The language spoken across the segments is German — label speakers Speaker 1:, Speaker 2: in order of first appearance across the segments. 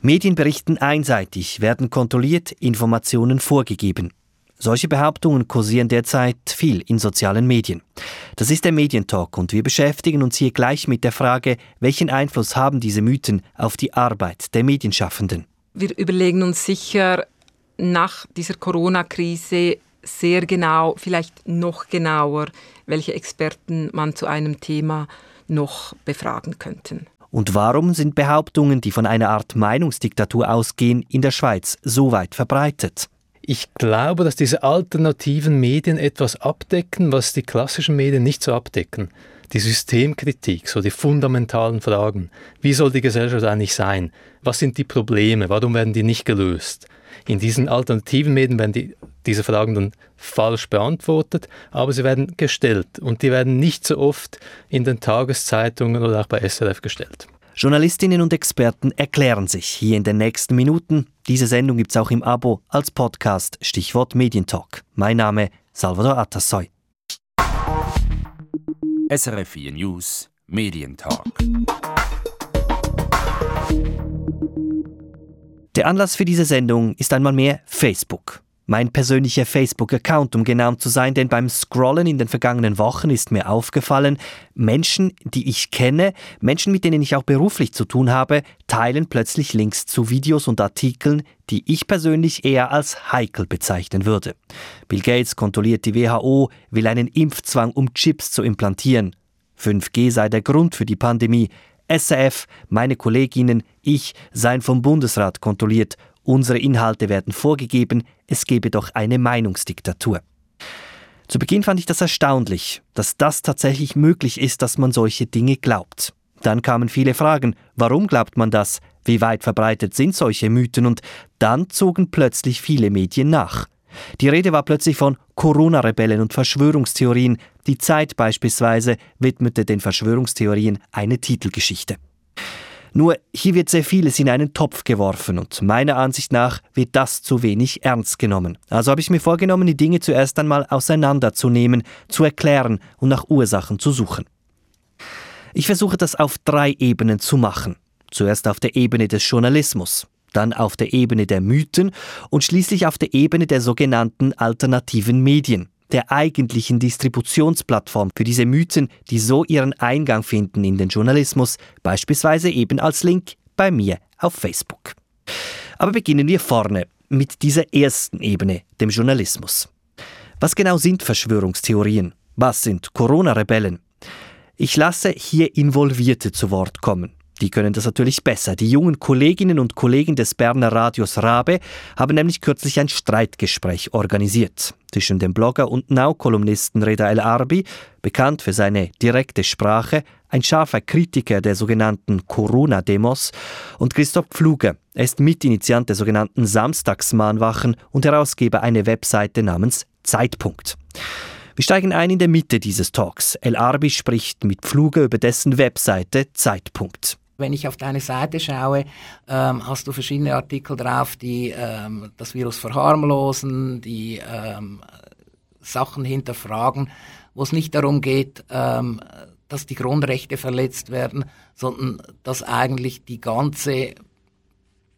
Speaker 1: Medien berichten einseitig, werden kontrolliert, Informationen vorgegeben. Solche Behauptungen kursieren derzeit viel in sozialen Medien. Das ist der Medientalk und wir beschäftigen uns hier gleich mit der Frage, welchen Einfluss haben diese Mythen auf die Arbeit der Medienschaffenden.
Speaker 2: Wir überlegen uns sicher nach dieser Corona-Krise sehr genau, vielleicht noch genauer, welche Experten man zu einem Thema noch befragen könnten.
Speaker 1: Und warum sind Behauptungen, die von einer Art Meinungsdiktatur ausgehen, in der Schweiz so weit verbreitet?
Speaker 3: Ich glaube, dass diese alternativen Medien etwas abdecken, was die klassischen Medien nicht so abdecken. Die Systemkritik, so die fundamentalen Fragen. Wie soll die Gesellschaft eigentlich sein? Was sind die Probleme? Warum werden die nicht gelöst? In diesen alternativen Medien werden die, diese Fragen dann falsch beantwortet, aber sie werden gestellt und die werden nicht so oft in den Tageszeitungen oder auch bei SRF gestellt.
Speaker 1: Journalistinnen und Experten erklären sich hier in den nächsten Minuten. Diese Sendung gibt es auch im Abo als Podcast, Stichwort Medientalk. Mein Name Salvador Atassoy.
Speaker 4: SRF 4 News Medientalk.
Speaker 1: Der Anlass für diese Sendung ist einmal mehr Facebook. Mein persönlicher Facebook-Account, um genau zu sein, denn beim Scrollen in den vergangenen Wochen ist mir aufgefallen, Menschen, die ich kenne, Menschen, mit denen ich auch beruflich zu tun habe, teilen plötzlich Links zu Videos und Artikeln, die ich persönlich eher als heikel bezeichnen würde. Bill Gates kontrolliert die WHO, will einen Impfzwang, um Chips zu implantieren. 5G sei der Grund für die Pandemie. SAF, meine Kolleginnen, ich seien vom Bundesrat kontrolliert Unsere Inhalte werden vorgegeben, es gebe doch eine Meinungsdiktatur. Zu Beginn fand ich das erstaunlich, dass das tatsächlich möglich ist, dass man solche Dinge glaubt. Dann kamen viele Fragen, warum glaubt man das? Wie weit verbreitet sind solche Mythen? Und dann zogen plötzlich viele Medien nach. Die Rede war plötzlich von Corona-Rebellen und Verschwörungstheorien. Die Zeit beispielsweise widmete den Verschwörungstheorien eine Titelgeschichte. Nur hier wird sehr vieles in einen Topf geworfen und meiner Ansicht nach wird das zu wenig ernst genommen. Also habe ich mir vorgenommen, die Dinge zuerst einmal auseinanderzunehmen, zu erklären und nach Ursachen zu suchen. Ich versuche das auf drei Ebenen zu machen. Zuerst auf der Ebene des Journalismus, dann auf der Ebene der Mythen und schließlich auf der Ebene der sogenannten alternativen Medien der eigentlichen Distributionsplattform für diese Mythen, die so ihren Eingang finden in den Journalismus, beispielsweise eben als Link bei mir auf Facebook. Aber beginnen wir vorne mit dieser ersten Ebene, dem Journalismus. Was genau sind Verschwörungstheorien? Was sind Corona-Rebellen? Ich lasse hier Involvierte zu Wort kommen. Die können das natürlich besser. Die jungen Kolleginnen und Kollegen des Berner Radios Rabe haben nämlich kürzlich ein Streitgespräch organisiert zwischen dem Blogger und Now-Kolumnisten Reda El Arbi, bekannt für seine direkte Sprache, ein scharfer Kritiker der sogenannten Corona-Demos, und Christoph Pfluger. Er ist Mitinitiant der sogenannten Samstagsmahnwachen und Herausgeber einer Webseite namens Zeitpunkt. Wir steigen ein in der Mitte dieses Talks. El Arbi spricht mit Pfluger über dessen Webseite Zeitpunkt.
Speaker 5: Wenn ich auf deine Seite schaue, ähm, hast du verschiedene Artikel drauf, die ähm, das Virus verharmlosen, die ähm, Sachen hinterfragen, wo es nicht darum geht, ähm, dass die Grundrechte verletzt werden, sondern dass eigentlich die ganze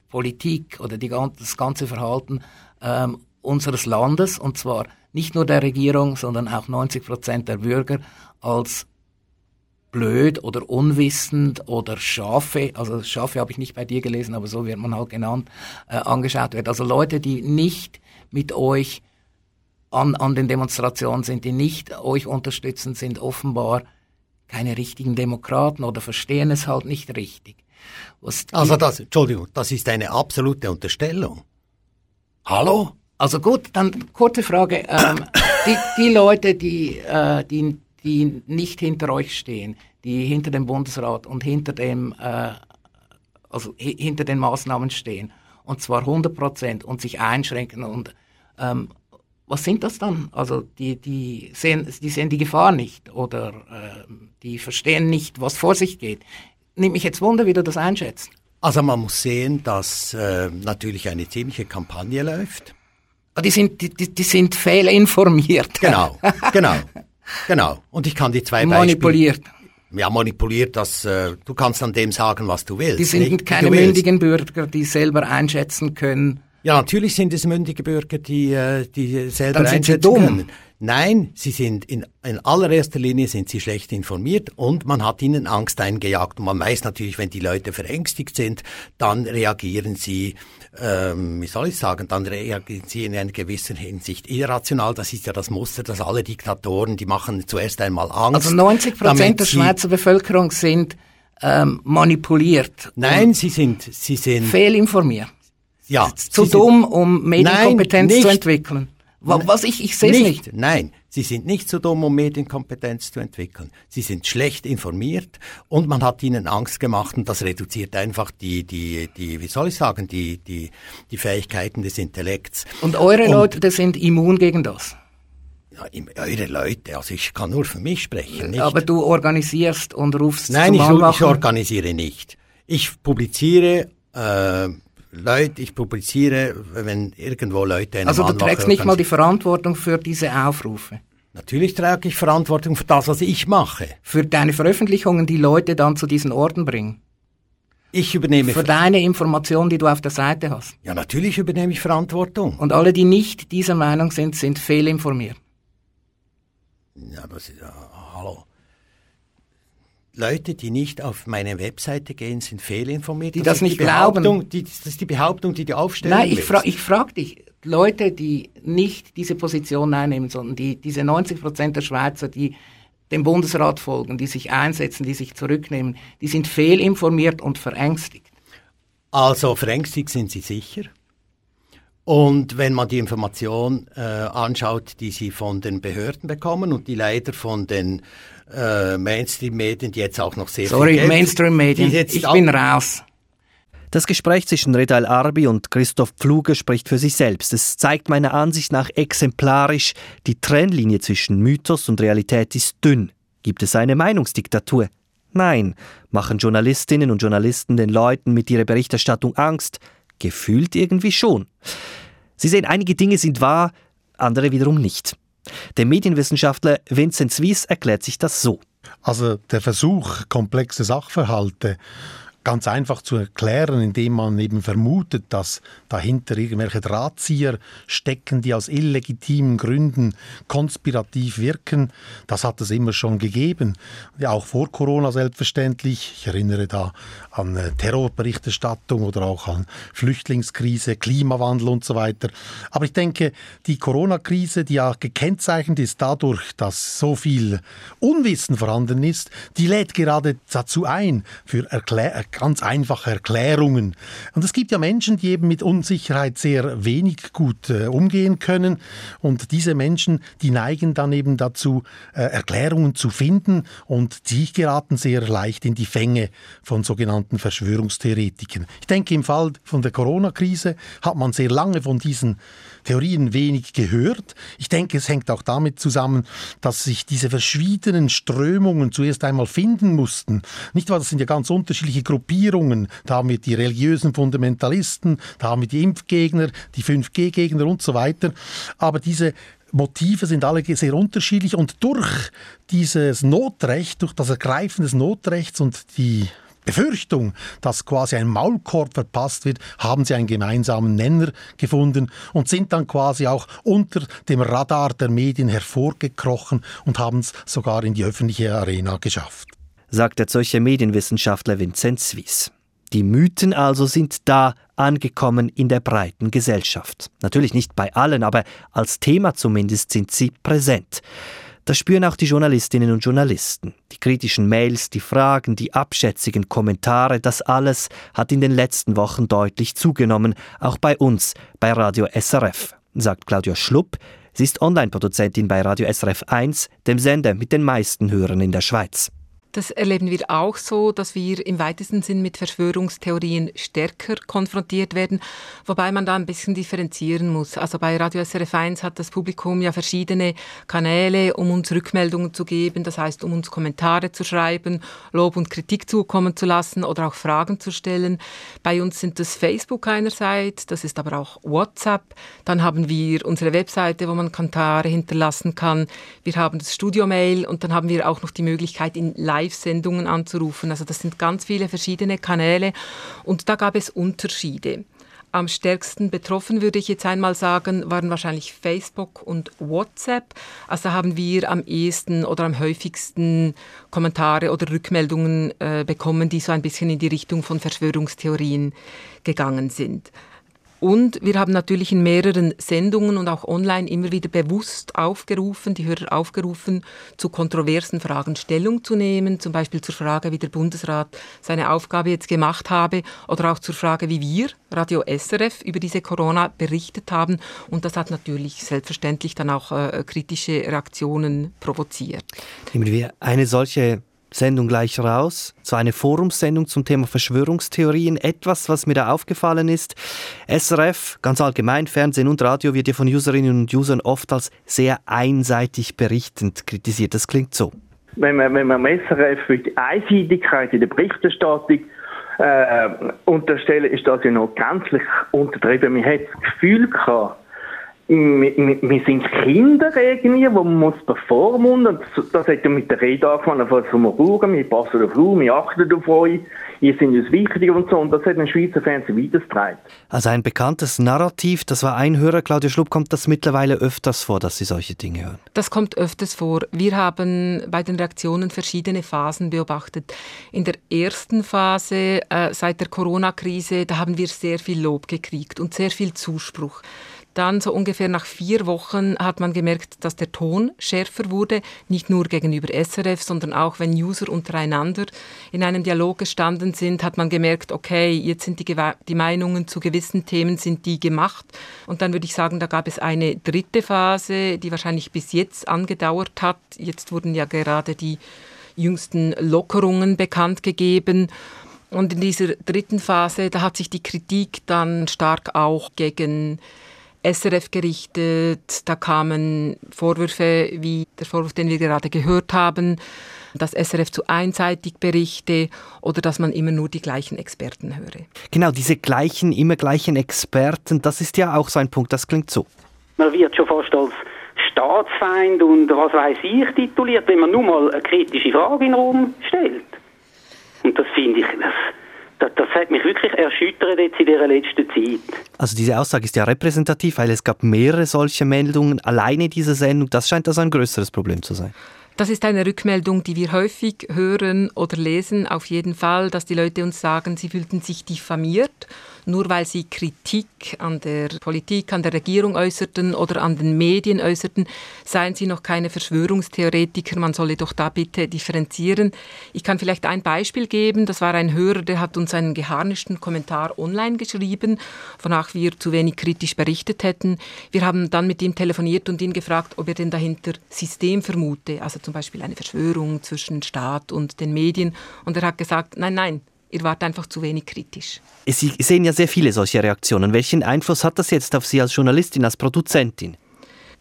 Speaker 5: Politik oder die, das ganze Verhalten ähm, unseres Landes, und zwar nicht nur der Regierung, sondern auch 90 Prozent der Bürger, als blöd oder unwissend oder Schafe, also Schafe habe ich nicht bei dir gelesen, aber so wird man halt genannt, äh, angeschaut wird. Also Leute, die nicht mit euch an, an den Demonstrationen sind, die nicht euch unterstützen, sind offenbar keine richtigen Demokraten oder verstehen es halt nicht richtig.
Speaker 6: Also das, Entschuldigung, das ist eine absolute Unterstellung. Hallo?
Speaker 5: Also gut, dann kurze Frage. Ähm, die, die Leute, die, äh, die die nicht hinter euch stehen, die hinter dem Bundesrat und hinter dem, äh, also hinter den Maßnahmen stehen, und zwar 100 Prozent und sich einschränken und ähm, was sind das dann? Also die, die, sehen, die sehen die Gefahr nicht oder äh, die verstehen nicht, was vor sich geht. Nimmt mich jetzt Wunder, wie du das einschätzt.
Speaker 6: Also man muss sehen, dass äh, natürlich eine ziemliche Kampagne läuft.
Speaker 5: Ah, die sind, die, die sind fehlinformiert.
Speaker 6: Genau, genau. Genau. Und ich kann die zwei
Speaker 5: Manipuliert.
Speaker 6: Beispiele. Ja, manipuliert, das, äh, du kannst an dem sagen, was du willst.
Speaker 5: Die sind
Speaker 6: nicht?
Speaker 5: keine mündigen Bürger, die selber einschätzen können.
Speaker 6: Ja, natürlich sind es mündige Bürger, die, äh, die selber
Speaker 5: Dann sind sie
Speaker 6: einschätzen
Speaker 5: dumm.
Speaker 6: können. Nein, sie sind in, in allererster Linie sind sie schlecht informiert und man hat ihnen Angst eingejagt. Und man weiß natürlich, wenn die Leute verängstigt sind, dann reagieren sie, ähm, wie soll ich sagen, dann reagieren sie in einer gewissen Hinsicht irrational. Das ist ja das Muster, dass alle Diktatoren, die machen zuerst einmal Angst.
Speaker 5: Also 90 Prozent der Schweizer Bevölkerung sind ähm, manipuliert,
Speaker 6: Nein, sie sind, sie sind,
Speaker 5: fehlinformiert,
Speaker 6: ja,
Speaker 5: zu
Speaker 6: sie sind-
Speaker 5: dumm, um Medienkompetenz
Speaker 6: Nein,
Speaker 5: zu
Speaker 6: nicht.
Speaker 5: entwickeln. Wa- Was ich, ich sehe es nicht.
Speaker 6: Nein, sie sind nicht so dumm, um Medienkompetenz zu entwickeln. Sie sind schlecht informiert und man hat ihnen Angst gemacht und das reduziert einfach die, die, die, wie soll ich sagen, die, die, die Fähigkeiten des Intellekts.
Speaker 5: Und eure
Speaker 6: Und-
Speaker 5: Leute sind immun gegen das.
Speaker 6: Ja, eure Leute, also ich kann nur für mich sprechen, nicht?
Speaker 5: Aber du organisierst und rufst
Speaker 6: Nein,
Speaker 5: zum
Speaker 6: ich, ich organisiere nicht. Ich publiziere, äh, Leute, ich publiziere, wenn irgendwo Leute eine
Speaker 5: Also du
Speaker 6: Mahnwache
Speaker 5: trägst nicht mal die. Verantwortung für diese Aufrufe.
Speaker 6: Natürlich trage ich Verantwortung für das, was ich mache.
Speaker 5: Für deine Veröffentlichungen, die Leute dann zu diesen Orten bringen.
Speaker 6: Ich übernehme
Speaker 5: Für deine Information, die du auf der Seite hast.
Speaker 6: Ja, natürlich übernehme ich Verantwortung.
Speaker 5: Und alle, die nicht dieser Meinung sind, sind fehlinformiert.
Speaker 6: Ja, das ist, ja, hallo. Leute, die nicht auf meine Webseite gehen, sind fehlinformiert.
Speaker 5: Die
Speaker 6: Das
Speaker 5: das
Speaker 6: ist
Speaker 5: nicht
Speaker 6: die
Speaker 5: glauben.
Speaker 6: Behauptung, Die, das ist die Behauptung, die du aufstellen
Speaker 5: Nein, ich, fra ich frage dich, Leute, die nicht diese Position einnehmen, sondern die, diese 90 Prozent der Schweizer, die dem Bundesrat folgen, die sich einsetzen, die sich zurücknehmen, die sind fehlinformiert und verängstigt.
Speaker 6: Also verängstigt sind sie sicher. Und wenn man die Information äh, anschaut, die sie von den Behörden bekommen und die leider von den äh, Mainstream-Medien, die jetzt auch noch sehr
Speaker 5: Sorry,
Speaker 6: viel Geld,
Speaker 5: Mainstream-Medien, ich bin raus.
Speaker 1: Das Gespräch zwischen Redal Arbi und Christoph Pfluger spricht für sich selbst. Es zeigt meiner Ansicht nach exemplarisch, die Trennlinie zwischen Mythos und Realität ist dünn. Gibt es eine Meinungsdiktatur? Nein. Machen Journalistinnen und Journalisten den Leuten mit ihrer Berichterstattung Angst? Gefühlt irgendwie schon. Sie sehen, einige Dinge sind wahr, andere wiederum nicht. Der Medienwissenschaftler Vincent Swies erklärt sich das so.
Speaker 7: Also der Versuch, komplexe Sachverhalte ganz einfach zu erklären, indem man eben vermutet, dass dahinter irgendwelche Drahtzieher stecken, die aus illegitimen Gründen konspirativ wirken, das hat es immer schon gegeben. Ja, auch vor Corona selbstverständlich. Ich erinnere da an äh, Terrorberichterstattung oder auch an Flüchtlingskrise, Klimawandel und so weiter. Aber ich denke, die Corona-Krise, die ja gekennzeichnet ist dadurch, dass so viel Unwissen vorhanden ist, die lädt gerade dazu ein, für Erklär ganz einfache Erklärungen. Und es gibt ja Menschen, die eben mit Unsicherheit sehr wenig gut äh, umgehen können. Und diese Menschen, die neigen dann eben dazu, äh, Erklärungen zu finden. Und die geraten sehr leicht in die Fänge von sogenannten Verschwörungstheoretikern. Ich denke, im Fall von der Corona-Krise hat man sehr lange von diesen Theorien wenig gehört. Ich denke, es hängt auch damit zusammen, dass sich diese verschiedenen Strömungen zuerst einmal finden mussten. Nicht wahr? Das sind ja ganz unterschiedliche Gruppierungen. Da haben wir die religiösen Fundamentalisten, da haben wir die Impfgegner, die 5G-Gegner und so weiter. Aber diese Motive sind alle sehr unterschiedlich und durch dieses Notrecht, durch das Ergreifen des Notrechts und die Befürchtung, dass quasi ein Maulkorb verpasst wird, haben sie einen gemeinsamen Nenner gefunden und sind dann quasi auch unter dem Radar der Medien hervorgekrochen und haben es sogar in die öffentliche Arena geschafft.
Speaker 1: sagt der Zürcher Medienwissenschaftler Vincent Swies. Die Mythen also sind da angekommen in der breiten Gesellschaft. Natürlich nicht bei allen, aber als Thema zumindest sind sie präsent. Das spüren auch die Journalistinnen und Journalisten. Die kritischen Mails, die Fragen, die abschätzigen Kommentare, das alles hat in den letzten Wochen deutlich zugenommen, auch bei uns, bei Radio SRF, sagt Claudia Schlupp. Sie ist Online-Produzentin bei Radio SRF 1, dem Sender mit den meisten Hörern in der Schweiz.
Speaker 2: Das erleben wir auch so, dass wir im weitesten Sinn mit Verschwörungstheorien stärker konfrontiert werden, wobei man da ein bisschen differenzieren muss. Also bei Radio SRF 1 hat das Publikum ja verschiedene Kanäle, um uns Rückmeldungen zu geben, das heißt, um uns Kommentare zu schreiben, Lob und Kritik zukommen zu lassen oder auch Fragen zu stellen. Bei uns sind das Facebook einerseits, das ist aber auch WhatsApp. Dann haben wir unsere Webseite, wo man Kommentare hinterlassen kann. Wir haben das Studio-Mail und dann haben wir auch noch die Möglichkeit, in Live-Sendungen anzurufen. Also das sind ganz viele verschiedene Kanäle und da gab es Unterschiede. Am stärksten betroffen, würde ich jetzt einmal sagen, waren wahrscheinlich Facebook und WhatsApp. Also haben wir am ehesten oder am häufigsten Kommentare oder Rückmeldungen äh, bekommen, die so ein bisschen in die Richtung von Verschwörungstheorien gegangen sind. Und wir haben natürlich in mehreren Sendungen und auch online immer wieder bewusst aufgerufen, die Hörer aufgerufen, zu kontroversen Fragen Stellung zu nehmen, zum Beispiel zur Frage, wie der Bundesrat seine Aufgabe jetzt gemacht habe oder auch zur Frage, wie wir, Radio SRF, über diese Corona berichtet haben. Und das hat natürlich selbstverständlich dann auch äh, kritische Reaktionen provoziert.
Speaker 1: Nehmen wir eine solche Sendung gleich raus. Es war eine Forumsendung zum Thema Verschwörungstheorien. Etwas, was mir da aufgefallen ist. SRF, ganz allgemein, Fernsehen und Radio wird ja von Userinnen und Usern oft als sehr einseitig berichtend kritisiert. Das klingt so.
Speaker 8: Wenn man, wenn man SRF für die Einseitigkeit in der Berichterstattung äh, unterstellen, ist das ja noch gänzlich untertrieben. Man hat das Gefühl gehabt, wir, wir sind Kinder irgendwie, wo man muss bevormunden. Und das hat ja mit der Rede angefangen, von wir schauen, wir passen auf euch, wir achten auf euch, ihr sind uns wichtig und so. Und das hat den Schweizer Fernsehen weitergetragen.
Speaker 1: Also ein bekanntes Narrativ, das war ein Hörer, Claudia Schlupp, kommt das mittlerweile öfters vor, dass Sie solche Dinge hören?
Speaker 2: Das kommt öfters vor. Wir haben bei den Reaktionen verschiedene Phasen beobachtet. In der ersten Phase, äh, seit der Corona-Krise, da haben wir sehr viel Lob gekriegt und sehr viel Zuspruch. Dann so ungefähr nach vier Wochen hat man gemerkt, dass der Ton schärfer wurde, nicht nur gegenüber SRF, sondern auch wenn User untereinander in einem Dialog gestanden sind, hat man gemerkt, okay, jetzt sind die, die Meinungen zu gewissen Themen sind die gemacht. Und dann würde ich sagen, da gab es eine dritte Phase, die wahrscheinlich bis jetzt angedauert hat. Jetzt wurden ja gerade die jüngsten Lockerungen bekannt gegeben. Und in dieser dritten Phase, da hat sich die Kritik dann stark auch gegen SRF gerichtet. Da kamen Vorwürfe wie der Vorwurf, den wir gerade gehört haben, dass SRF zu einseitig berichte oder dass man immer nur die gleichen Experten höre.
Speaker 1: Genau, diese gleichen, immer gleichen Experten, das ist ja auch so ein Punkt, das klingt so.
Speaker 9: Man wird schon fast als Staatsfeind und was weiß ich tituliert, wenn man nur mal eine kritische Frage in den Raum stellt. Und das finde ich, das, das, das, hat mich wirklich erschüttert jetzt in dieser letzten Zeit.
Speaker 1: Also diese Aussage ist ja repräsentativ, weil es gab mehrere solche Meldungen. Alleine diese Sendung, das scheint also ein größeres Problem zu sein.
Speaker 2: Das ist eine Rückmeldung, die wir häufig hören oder lesen, auf jeden Fall, dass die Leute uns sagen, sie fühlten sich diffamiert nur weil sie Kritik an der Politik, an der Regierung äußerten oder an den Medien äußerten, seien sie noch keine Verschwörungstheoretiker, man solle doch da bitte differenzieren. Ich kann vielleicht ein Beispiel geben, das war ein Hörer, der hat uns einen geharnischten Kommentar online geschrieben, wonach wir zu wenig kritisch berichtet hätten. Wir haben dann mit ihm telefoniert und ihn gefragt, ob er denn dahinter System vermute, also zum Beispiel eine Verschwörung zwischen Staat und den Medien. Und er hat gesagt, nein, nein, ihr wart einfach zu wenig kritisch.
Speaker 1: Sie sehen ja sehr viele solche Reaktionen. Welchen Einfluss hat das jetzt auf Sie als Journalistin, als Produzentin?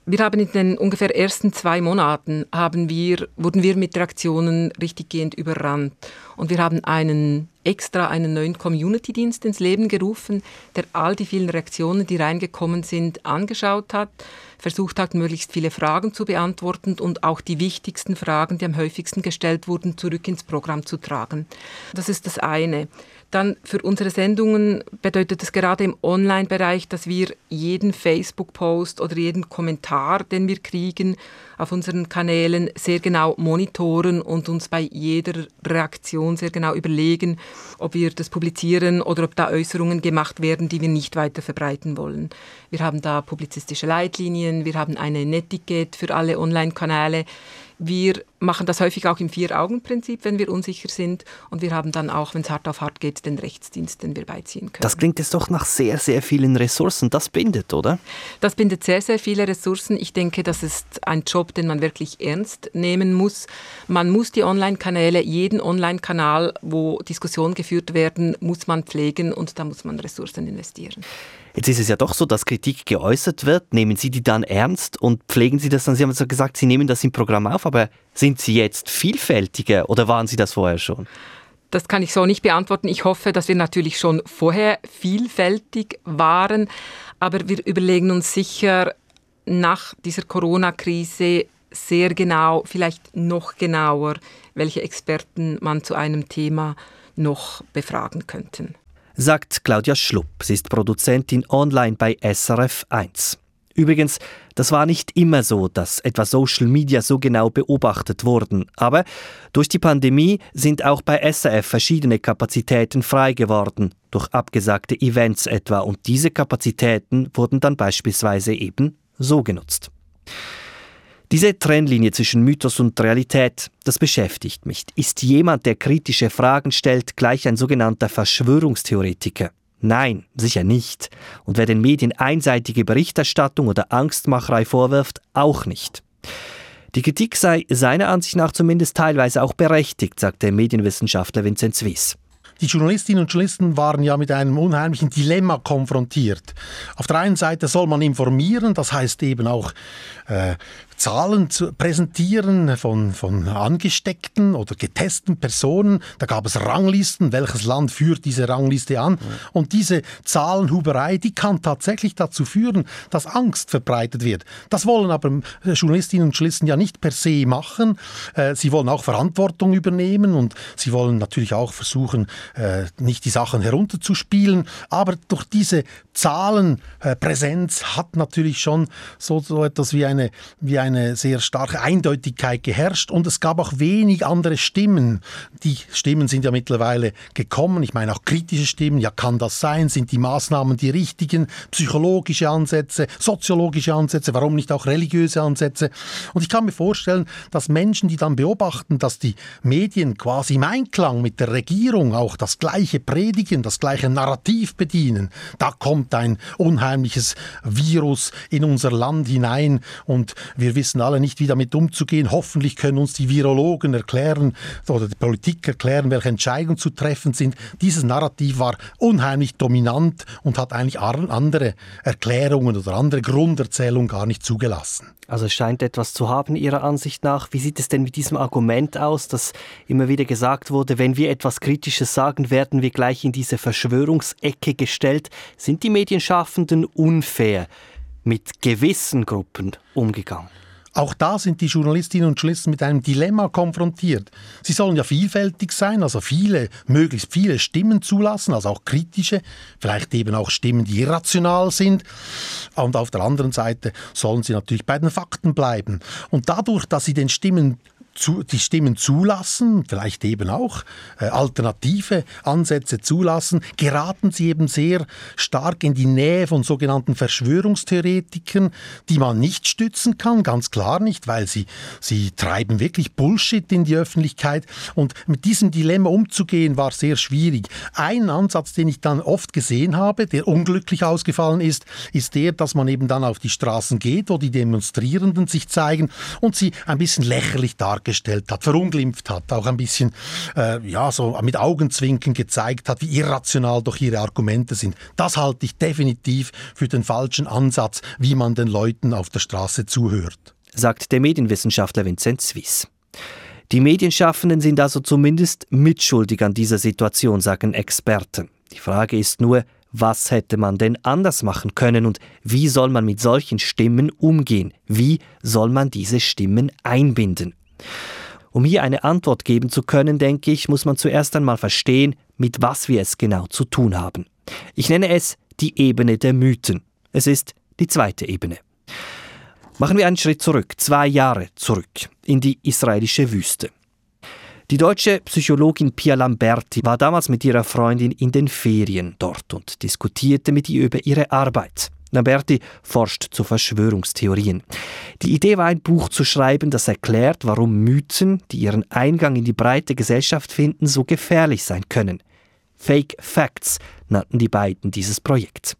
Speaker 2: Wir haben in den ungefähr ersten zwei Monaten haben wir, wurden wir mit Reaktionen richtiggehend überrannt. Und wir haben einen extra einen neuen Community-Dienst ins Leben gerufen, der all die vielen Reaktionen, die reingekommen sind, angeschaut hat, versucht hat, möglichst viele Fragen zu beantworten und auch die wichtigsten Fragen, die am häufigsten gestellt wurden, zurück ins Programm zu tragen. Das ist das eine. Dann für unsere Sendungen bedeutet es gerade im Online-Bereich, dass wir jeden Facebook-Post oder jeden Kommentar, den wir kriegen, auf unseren Kanälen sehr genau monitoren und uns bei jeder Reaktion sehr genau überlegen, ob wir das publizieren oder ob da Äußerungen gemacht werden, die wir nicht weiter verbreiten wollen. Wir haben da publizistische Leitlinien, wir haben eine Netiquette für alle Online-Kanäle. Wir machen das häufig auch im Vier-Augen-Prinzip, wenn wir unsicher sind. Und wir haben dann auch, wenn es hart auf hart geht, den Rechtsdienst, den wir beiziehen können.
Speaker 1: Das klingt jetzt doch nach sehr, sehr vielen Ressourcen. Das bindet, oder?
Speaker 2: Das bindet sehr, sehr viele Ressourcen. Ich denke, das ist ein Job, den man wirklich ernst nehmen muss. Man muss die Online-Kanäle, jeden Online-Kanal, wo Diskussionen geführt werden, muss man pflegen und da muss man Ressourcen investieren.
Speaker 1: Jetzt ist es ja doch so, dass Kritik geäußert wird. Nehmen Sie die dann ernst und pflegen Sie das dann? Sie haben so gesagt, Sie nehmen das im Programm auf, aber sind Sie jetzt vielfältiger oder waren Sie das vorher schon?
Speaker 2: Das kann ich so nicht beantworten. Ich hoffe, dass wir natürlich schon vorher vielfältig waren, aber wir überlegen uns sicher nach dieser Corona-Krise, sehr genau, vielleicht noch genauer, welche Experten man zu einem Thema noch befragen könnte.
Speaker 1: Sagt Claudia Schlupp. Sie ist Produzentin online bei SRF 1. Übrigens, das war nicht immer so, dass etwa Social Media so genau beobachtet wurden, aber durch die Pandemie sind auch bei SRF verschiedene Kapazitäten frei geworden, durch abgesagte Events etwa, und diese Kapazitäten wurden dann beispielsweise eben so genutzt. Diese Trennlinie zwischen Mythos und Realität, das beschäftigt mich. Ist jemand, der kritische Fragen stellt, gleich ein sogenannter Verschwörungstheoretiker? Nein, sicher nicht. Und wer den Medien einseitige Berichterstattung oder Angstmacherei vorwirft, auch nicht. Die Kritik sei seiner Ansicht nach zumindest teilweise auch berechtigt, sagt der Medienwissenschaftler Vincent Swiss.
Speaker 7: Die Journalistinnen und Journalisten waren ja mit einem unheimlichen Dilemma konfrontiert. Auf der einen Seite soll man informieren, das heißt eben auch äh, Zahlen zu präsentieren von, von angesteckten oder getesteten Personen. Da gab es Ranglisten, welches Land führt diese Rangliste an. Und diese Zahlenhuberei, die kann tatsächlich dazu führen, dass Angst verbreitet wird. Das wollen aber äh, Journalistinnen und Journalisten ja nicht per se machen. Äh, sie wollen auch Verantwortung übernehmen und sie wollen natürlich auch versuchen, äh, nicht die Sachen herunterzuspielen. Aber durch diese Zahlenpräsenz hat natürlich schon so, so etwas wie eine, wie eine eine sehr starke Eindeutigkeit geherrscht und es gab auch wenig andere Stimmen. Die Stimmen sind ja mittlerweile gekommen. Ich meine auch kritische Stimmen. Ja, kann das sein? Sind die Maßnahmen die richtigen? Psychologische Ansätze, soziologische Ansätze, warum nicht auch religiöse Ansätze? Und ich kann mir vorstellen, dass Menschen, die dann beobachten, dass die Medien quasi im Einklang mit der Regierung auch das gleiche predigen, das gleiche Narrativ bedienen, da kommt ein unheimliches Virus in unser Land hinein und wir wissen alle nicht, wie damit umzugehen. Hoffentlich können uns die Virologen erklären oder die Politik erklären, welche Entscheidungen zu treffen sind. Dieses Narrativ war unheimlich dominant und hat eigentlich andere Erklärungen oder andere Grunderzählungen gar nicht zugelassen.
Speaker 1: Also es scheint etwas zu haben Ihrer Ansicht nach. Wie sieht es denn mit diesem Argument aus, dass immer wieder gesagt wurde, wenn wir etwas Kritisches sagen, werden wir gleich in diese Verschwörungsecke gestellt? Sind die Medienschaffenden unfair mit gewissen Gruppen umgegangen?
Speaker 7: Auch da sind die Journalistinnen und Journalisten mit einem Dilemma konfrontiert. Sie sollen ja vielfältig sein, also viele, möglichst viele Stimmen zulassen, also auch kritische, vielleicht eben auch Stimmen, die irrational sind. Und auf der anderen Seite sollen sie natürlich bei den Fakten bleiben. Und dadurch, dass sie den Stimmen zu, die Stimmen zulassen, vielleicht eben auch äh, alternative Ansätze zulassen, geraten sie eben sehr stark in die Nähe von sogenannten Verschwörungstheoretikern, die man nicht stützen kann, ganz klar nicht, weil sie, sie treiben wirklich Bullshit in die Öffentlichkeit und mit diesem Dilemma umzugehen war sehr schwierig. Ein Ansatz, den ich dann oft gesehen habe, der unglücklich ausgefallen ist, ist der, dass man eben dann auf die Straßen geht, wo die Demonstrierenden sich zeigen und sie ein bisschen lächerlich darstellen dargestellt hat, verunglimpft hat, auch ein bisschen äh, ja, so mit Augenzwinken gezeigt hat, wie irrational doch ihre Argumente sind. Das halte ich definitiv für den falschen Ansatz, wie man den Leuten auf der Straße zuhört.
Speaker 1: Sagt der Medienwissenschaftler Vincent Swiss. Die Medienschaffenden sind also zumindest mitschuldig an dieser Situation, sagen Experten. Die Frage ist nur, was hätte man denn anders machen können und wie soll man mit solchen Stimmen umgehen? Wie soll man diese Stimmen einbinden? Um hier eine Antwort geben zu können, denke ich, muss man zuerst einmal verstehen, mit was wir es genau zu tun haben. Ich nenne es die Ebene der Mythen. Es ist die zweite Ebene. Machen wir einen Schritt zurück, zwei Jahre zurück, in die israelische Wüste. Die deutsche Psychologin Pia Lamberti war damals mit ihrer Freundin in den Ferien dort und diskutierte mit ihr über ihre Arbeit. Lamberti forscht zu Verschwörungstheorien. Die Idee war, ein Buch zu schreiben, das erklärt, warum Mythen, die ihren Eingang in die breite Gesellschaft finden, so gefährlich sein können. Fake Facts nannten die beiden dieses Projekt.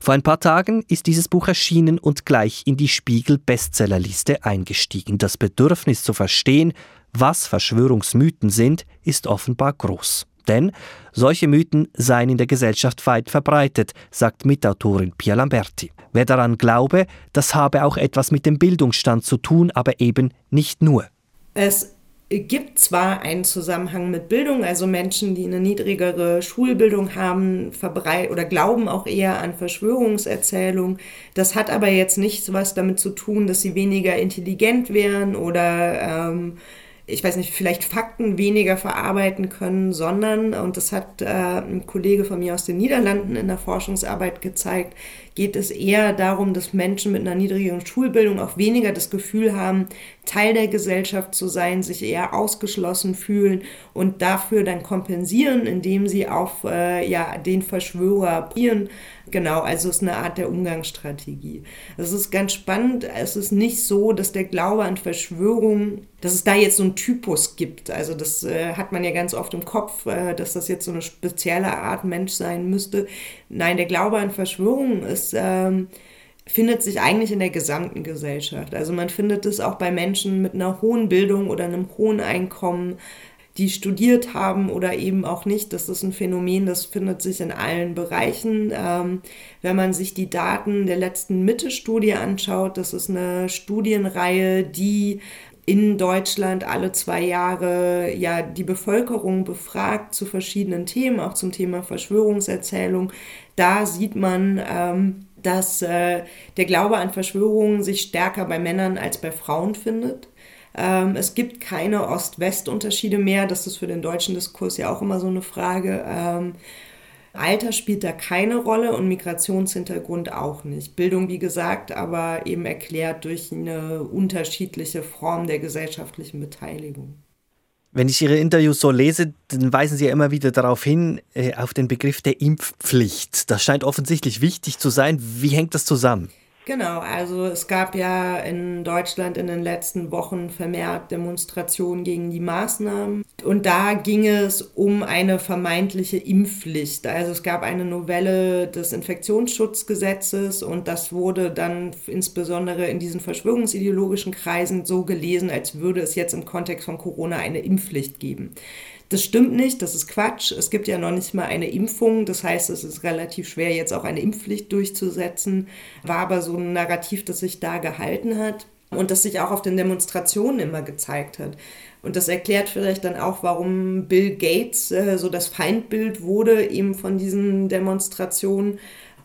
Speaker 1: Vor ein paar Tagen ist dieses Buch erschienen und gleich in die Spiegel-Bestsellerliste eingestiegen. Das Bedürfnis zu verstehen, was Verschwörungsmythen sind, ist offenbar groß. Denn solche Mythen seien in der Gesellschaft weit verbreitet, sagt Mitautorin Pia Lamberti. Wer daran glaube, das habe auch etwas mit dem Bildungsstand zu tun, aber eben nicht nur.
Speaker 10: Es gibt zwar einen Zusammenhang mit Bildung, also Menschen, die eine niedrigere Schulbildung haben, verbrei oder glauben auch eher an Verschwörungserzählungen. Das hat aber jetzt nichts was damit zu tun, dass sie weniger intelligent wären oder ähm, ich weiß nicht, vielleicht Fakten weniger verarbeiten können, sondern, und das hat äh, ein Kollege von mir aus den Niederlanden in der Forschungsarbeit gezeigt, geht es eher darum, dass Menschen mit einer niedrigeren Schulbildung auch weniger das Gefühl haben, Teil der Gesellschaft zu sein, sich eher ausgeschlossen fühlen und dafür dann kompensieren, indem sie auf äh, ja, den Verschwörer prieren. Genau, also es ist eine Art der Umgangsstrategie. Das ist ganz spannend. Es ist nicht so, dass der Glaube an Verschwörungen, dass es da jetzt so einen Typus gibt. Also das äh, hat man ja ganz oft im Kopf, äh, dass das jetzt so eine spezielle Art Mensch sein müsste. Nein, der Glaube an Verschwörungen ist ähm, findet sich eigentlich in der gesamten Gesellschaft. Also man findet es auch bei Menschen mit einer hohen Bildung oder einem hohen Einkommen, die studiert haben oder eben auch nicht. Das ist ein Phänomen, das findet sich in allen Bereichen. Ähm, wenn man sich die Daten der letzten Mitte-Studie anschaut, das ist eine Studienreihe, die in Deutschland alle zwei Jahre ja die Bevölkerung befragt zu verschiedenen Themen, auch zum Thema Verschwörungserzählung. Da sieht man, ähm, dass äh, der Glaube an Verschwörungen sich stärker bei Männern als bei Frauen findet. Ähm, es gibt keine Ost-West-Unterschiede mehr. Das ist für den deutschen Diskurs ja auch immer so eine Frage. Ähm, Alter spielt da keine Rolle und Migrationshintergrund auch nicht. Bildung, wie gesagt, aber eben erklärt durch eine unterschiedliche Form der gesellschaftlichen Beteiligung.
Speaker 1: Wenn ich Ihre Interviews so lese, dann weisen Sie ja immer wieder darauf hin, äh, auf den Begriff der Impfpflicht. Das scheint offensichtlich wichtig zu sein. Wie hängt das zusammen?
Speaker 10: Genau, also es gab ja in Deutschland in den letzten Wochen vermehrt Demonstrationen gegen die Maßnahmen. Und da ging es um eine vermeintliche Impfpflicht. Also es gab eine Novelle des Infektionsschutzgesetzes und das wurde dann insbesondere in diesen verschwörungsideologischen Kreisen so gelesen, als würde es jetzt im Kontext von Corona eine Impfpflicht geben. Das stimmt nicht, das ist Quatsch. Es gibt ja noch nicht mal eine Impfung. Das heißt, es ist relativ schwer, jetzt auch eine Impfpflicht durchzusetzen. War aber so ein Narrativ, das sich da gehalten hat und das sich auch auf den Demonstrationen immer gezeigt hat. Und das erklärt vielleicht dann auch, warum Bill Gates äh, so das Feindbild wurde eben von diesen Demonstrationen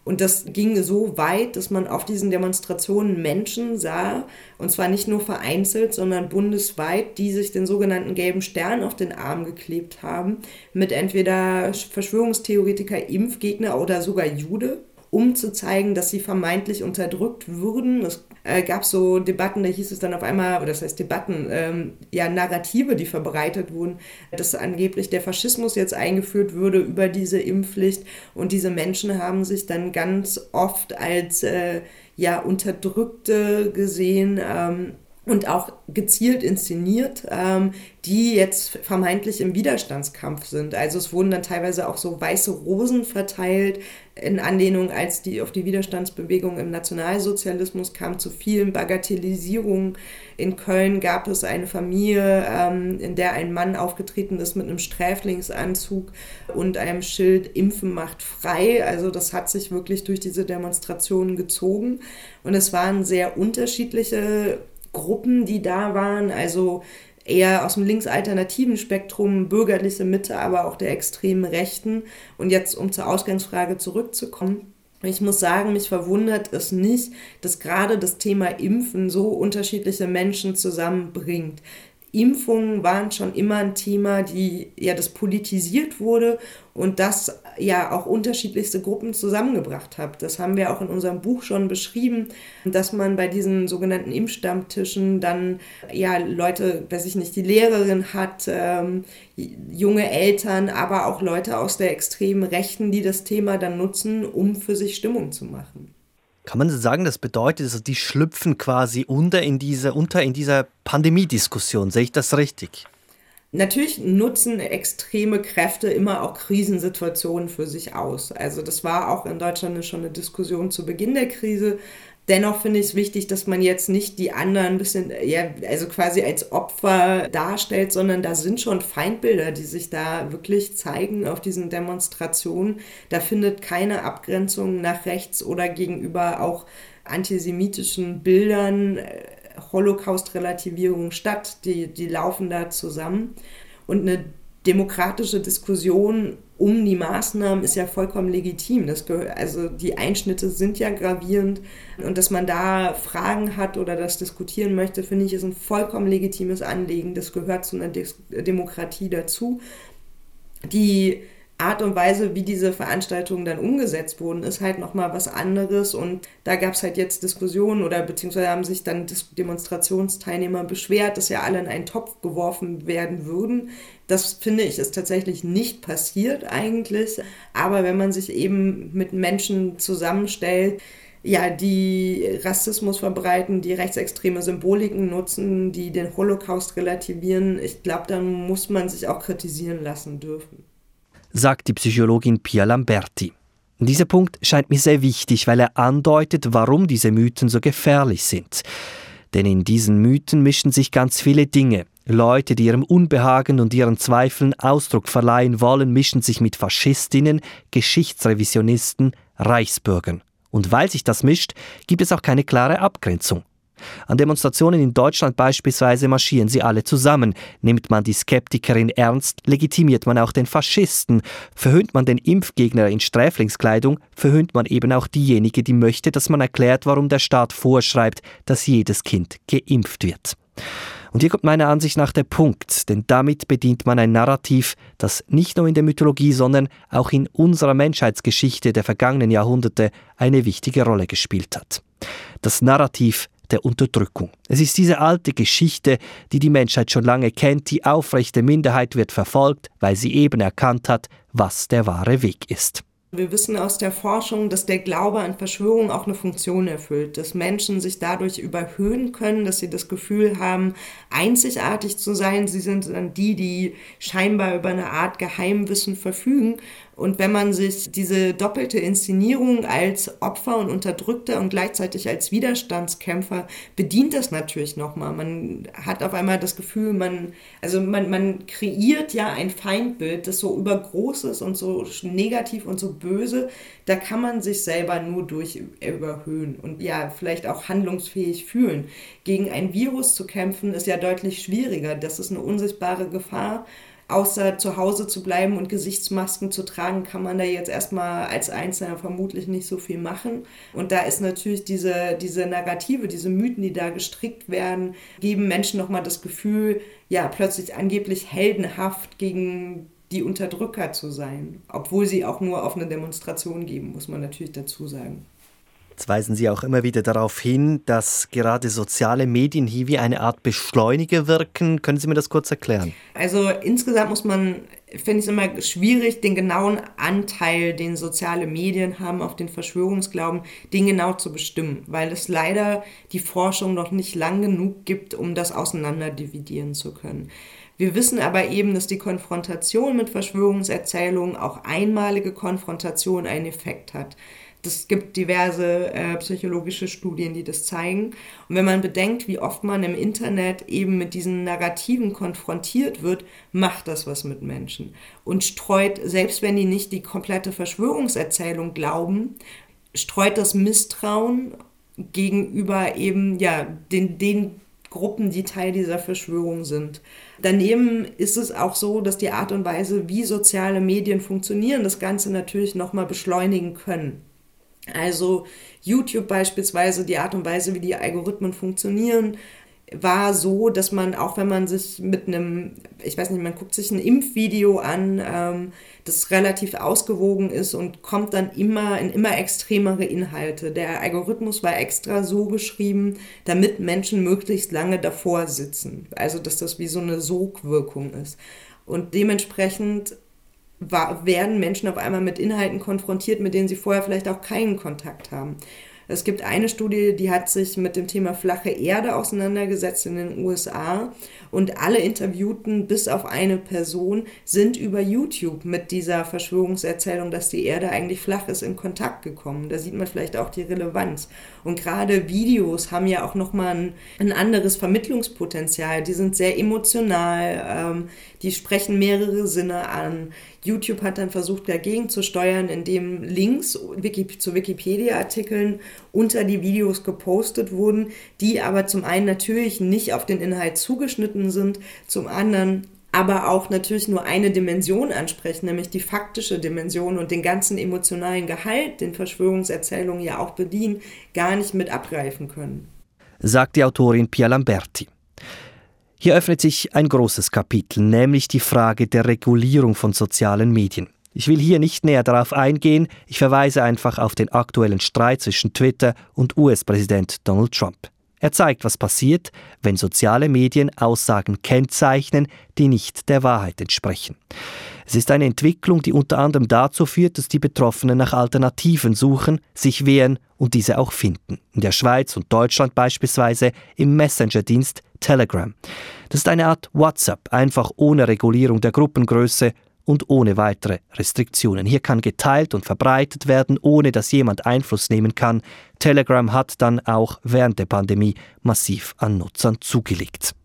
Speaker 10: und das ging so weit, dass man auf diesen Demonstrationen Menschen sah, und zwar nicht nur vereinzelt, sondern bundesweit, die sich den sogenannten gelben Stern auf den Arm geklebt haben, mit entweder Verschwörungstheoretiker, Impfgegner oder sogar Jude um zu zeigen, dass sie vermeintlich unterdrückt würden. Es äh, gab so Debatten, da hieß es dann auf einmal, oder das heißt Debatten, ähm, ja, Narrative, die verbreitet wurden, dass angeblich der Faschismus jetzt eingeführt würde über diese Impfpflicht. Und diese Menschen haben sich dann ganz oft als äh, ja, Unterdrückte gesehen. Ähm, und auch gezielt inszeniert, ähm, die jetzt vermeintlich im Widerstandskampf sind. Also es wurden dann teilweise auch so weiße Rosen verteilt in Anlehnung, als die auf die Widerstandsbewegung im Nationalsozialismus kam zu vielen Bagatellisierungen. In Köln gab es eine Familie, ähm, in der ein Mann aufgetreten ist mit einem Sträflingsanzug und einem Schild Impfen macht frei. Also das hat sich wirklich durch diese Demonstrationen gezogen. Und es waren sehr unterschiedliche Gruppen, die da waren, also eher aus dem linksalternativen Spektrum, bürgerliche Mitte, aber auch der extremen Rechten. Und jetzt, um zur Ausgangsfrage zurückzukommen, ich muss sagen, mich verwundert es nicht, dass gerade das Thema Impfen so unterschiedliche Menschen zusammenbringt. Impfungen waren schon immer ein Thema, die ja das politisiert wurde und das ja auch unterschiedlichste Gruppen zusammengebracht hat. Das haben wir auch in unserem Buch schon beschrieben, dass man bei diesen sogenannten Impfstammtischen dann ja Leute, weiß ich nicht, die Lehrerin hat, ähm, junge Eltern, aber auch Leute aus der extremen Rechten, die das Thema dann nutzen, um für sich Stimmung zu machen.
Speaker 1: Kann man sagen, das bedeutet, also die schlüpfen quasi unter in dieser, unter in dieser Pandemiediskussion. Sehe ich das richtig?
Speaker 10: Natürlich nutzen extreme Kräfte immer auch Krisensituationen für sich aus. Also das war auch in Deutschland schon eine Diskussion zu Beginn der Krise. Dennoch finde ich es wichtig, dass man jetzt nicht die anderen ein bisschen, ja, also quasi als Opfer darstellt, sondern da sind schon Feindbilder, die sich da wirklich zeigen auf diesen Demonstrationen. Da findet keine Abgrenzung nach rechts oder gegenüber auch antisemitischen Bildern äh, Holocaust-Relativierung statt. Die, die laufen da zusammen. Und eine demokratische Diskussion um die Maßnahmen ist ja vollkommen legitim. Das also die Einschnitte sind ja gravierend und dass man da Fragen hat oder das diskutieren möchte, finde ich, ist ein vollkommen legitimes Anliegen. Das gehört zu einer Demokratie dazu. Die Art und Weise, wie diese Veranstaltungen dann umgesetzt wurden, ist halt nochmal was anderes. Und da gab es halt jetzt Diskussionen oder beziehungsweise haben sich dann Demonstrationsteilnehmer beschwert, dass ja alle in einen Topf geworfen werden würden. Das finde ich ist tatsächlich nicht passiert eigentlich. Aber wenn man sich eben mit Menschen zusammenstellt, ja, die Rassismus verbreiten, die rechtsextreme Symboliken nutzen, die den Holocaust relativieren, ich glaube, dann muss man sich auch kritisieren lassen dürfen
Speaker 1: sagt die Psychologin Pia Lamberti. Dieser Punkt scheint mir sehr wichtig, weil er andeutet, warum diese Mythen so gefährlich sind. Denn in diesen Mythen mischen sich ganz viele Dinge. Leute, die ihrem Unbehagen und ihren Zweifeln Ausdruck verleihen wollen, mischen sich mit Faschistinnen, Geschichtsrevisionisten, Reichsbürgern. Und weil sich das mischt, gibt es auch keine klare Abgrenzung. An Demonstrationen in Deutschland beispielsweise marschieren sie alle zusammen. Nimmt man die Skeptikerin ernst, legitimiert man auch den Faschisten. Verhöhnt man den Impfgegner in Sträflingskleidung, verhöhnt man eben auch diejenige, die möchte, dass man erklärt, warum der Staat vorschreibt, dass jedes Kind geimpft wird. Und hier kommt meiner Ansicht nach der Punkt, denn damit bedient man ein Narrativ, das nicht nur in der Mythologie, sondern auch in unserer Menschheitsgeschichte der vergangenen Jahrhunderte eine wichtige Rolle gespielt hat. Das Narrativ der Unterdrückung. Es ist diese alte Geschichte, die die Menschheit schon lange kennt, die aufrechte Minderheit wird verfolgt, weil sie eben erkannt hat, was der wahre Weg ist.
Speaker 10: Wir wissen aus der Forschung, dass der Glaube an Verschwörung auch eine Funktion erfüllt, dass Menschen sich dadurch überhöhen können, dass sie das Gefühl haben, einzigartig zu sein. Sie sind dann die, die scheinbar über eine Art Geheimwissen verfügen und wenn man sich diese doppelte Inszenierung als Opfer und Unterdrückter und gleichzeitig als Widerstandskämpfer bedient das natürlich nochmal. Man hat auf einmal das Gefühl, man, also man, man kreiert ja ein Feindbild, das so übergroß ist und so negativ und so böse. Da kann man sich selber nur durch überhöhen und ja, vielleicht auch handlungsfähig fühlen. Gegen ein Virus zu kämpfen ist ja deutlich schwieriger. Das ist eine unsichtbare Gefahr außer zu Hause zu bleiben und Gesichtsmasken zu tragen, kann man da jetzt erstmal als Einzelner vermutlich nicht so viel machen. Und da ist natürlich diese, diese Narrative, diese Mythen, die da gestrickt werden, geben Menschen nochmal das Gefühl, ja, plötzlich angeblich heldenhaft gegen die Unterdrücker zu sein, obwohl sie auch nur auf eine Demonstration geben, muss man natürlich dazu sagen.
Speaker 1: Jetzt weisen Sie auch immer wieder darauf hin, dass gerade soziale Medien hier wie eine Art Beschleuniger wirken. Können Sie mir das kurz erklären?
Speaker 10: Also insgesamt muss man, finde ich es immer schwierig, den genauen Anteil, den soziale Medien haben auf den Verschwörungsglauben, den genau zu bestimmen, weil es leider die Forschung noch nicht lang genug gibt, um das auseinanderdividieren zu können. Wir wissen aber eben, dass die Konfrontation mit Verschwörungserzählungen, auch einmalige Konfrontation, einen Effekt hat. Es gibt diverse äh, psychologische Studien, die das zeigen. Und wenn man bedenkt, wie oft man im Internet eben mit diesen Narrativen konfrontiert wird, macht das was mit Menschen. Und streut, selbst wenn die nicht die komplette Verschwörungserzählung glauben, streut das Misstrauen gegenüber eben ja, den, den Gruppen, die Teil dieser Verschwörung sind. Daneben ist es auch so, dass die Art und Weise, wie soziale Medien funktionieren, das Ganze natürlich nochmal beschleunigen können. Also YouTube beispielsweise, die Art und Weise, wie die Algorithmen funktionieren, war so, dass man, auch wenn man sich mit einem, ich weiß nicht, man guckt sich ein Impfvideo an, ähm, das relativ ausgewogen ist und kommt dann immer in immer extremere Inhalte. Der Algorithmus war extra so geschrieben, damit Menschen möglichst lange davor sitzen. Also, dass das wie so eine Sogwirkung ist. Und dementsprechend werden Menschen auf einmal mit Inhalten konfrontiert, mit denen sie vorher vielleicht auch keinen Kontakt haben. Es gibt eine Studie, die hat sich mit dem Thema flache Erde auseinandergesetzt in den USA und alle Interviewten bis auf eine Person sind über YouTube mit dieser Verschwörungserzählung, dass die Erde eigentlich flach ist, in Kontakt gekommen. Da sieht man vielleicht auch die Relevanz. Und gerade Videos haben ja auch nochmal ein, ein anderes Vermittlungspotenzial. Die sind sehr emotional, ähm, die sprechen mehrere Sinne an. YouTube hat dann versucht, dagegen zu steuern, indem Links zu Wikipedia-Artikeln unter die Videos gepostet wurden, die aber zum einen natürlich nicht auf den Inhalt zugeschnitten sind, zum anderen aber auch natürlich nur eine Dimension ansprechen, nämlich die faktische Dimension und den ganzen emotionalen Gehalt, den Verschwörungserzählungen ja auch bedienen, gar nicht mit abgreifen können.
Speaker 1: Sagt die Autorin Pia Lamberti. Hier öffnet sich ein großes Kapitel, nämlich die Frage der Regulierung von sozialen Medien. Ich will hier nicht näher darauf eingehen, ich verweise einfach auf den aktuellen Streit zwischen Twitter und US-Präsident Donald Trump. Er zeigt, was passiert, wenn soziale Medien Aussagen kennzeichnen, die nicht der Wahrheit entsprechen. Es ist eine Entwicklung, die unter anderem dazu führt, dass die Betroffenen nach Alternativen suchen, sich wehren und diese auch finden. In der Schweiz und Deutschland beispielsweise im Messenger-Dienst Telegram. Das ist eine Art WhatsApp, einfach ohne Regulierung der Gruppengröße und ohne weitere Restriktionen. Hier kann geteilt und verbreitet werden, ohne dass jemand Einfluss nehmen kann. Telegram hat dann auch während der Pandemie massiv an Nutzern zugelegt.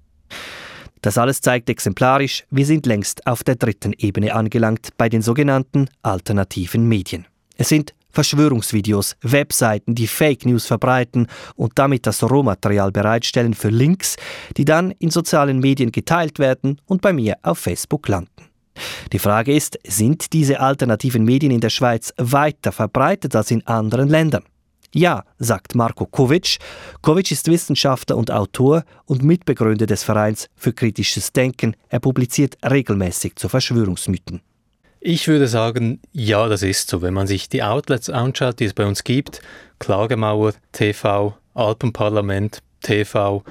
Speaker 1: Das alles zeigt exemplarisch, wir sind längst auf der dritten Ebene angelangt bei den sogenannten alternativen Medien. Es sind Verschwörungsvideos, Webseiten, die Fake News verbreiten und damit das Rohmaterial bereitstellen für Links, die dann in sozialen Medien geteilt werden und bei mir auf Facebook landen. Die Frage ist, sind diese alternativen Medien in der Schweiz weiter verbreitet als in anderen Ländern? Ja, sagt Marco Kovic. Kovic ist Wissenschaftler und Autor und Mitbegründer des Vereins für kritisches Denken. Er publiziert regelmäßig zu Verschwörungsmythen.
Speaker 3: Ich würde sagen, ja, das ist so. Wenn man sich die Outlets anschaut, die es bei uns gibt, Klagemauer, TV, Alpenparlament, TV,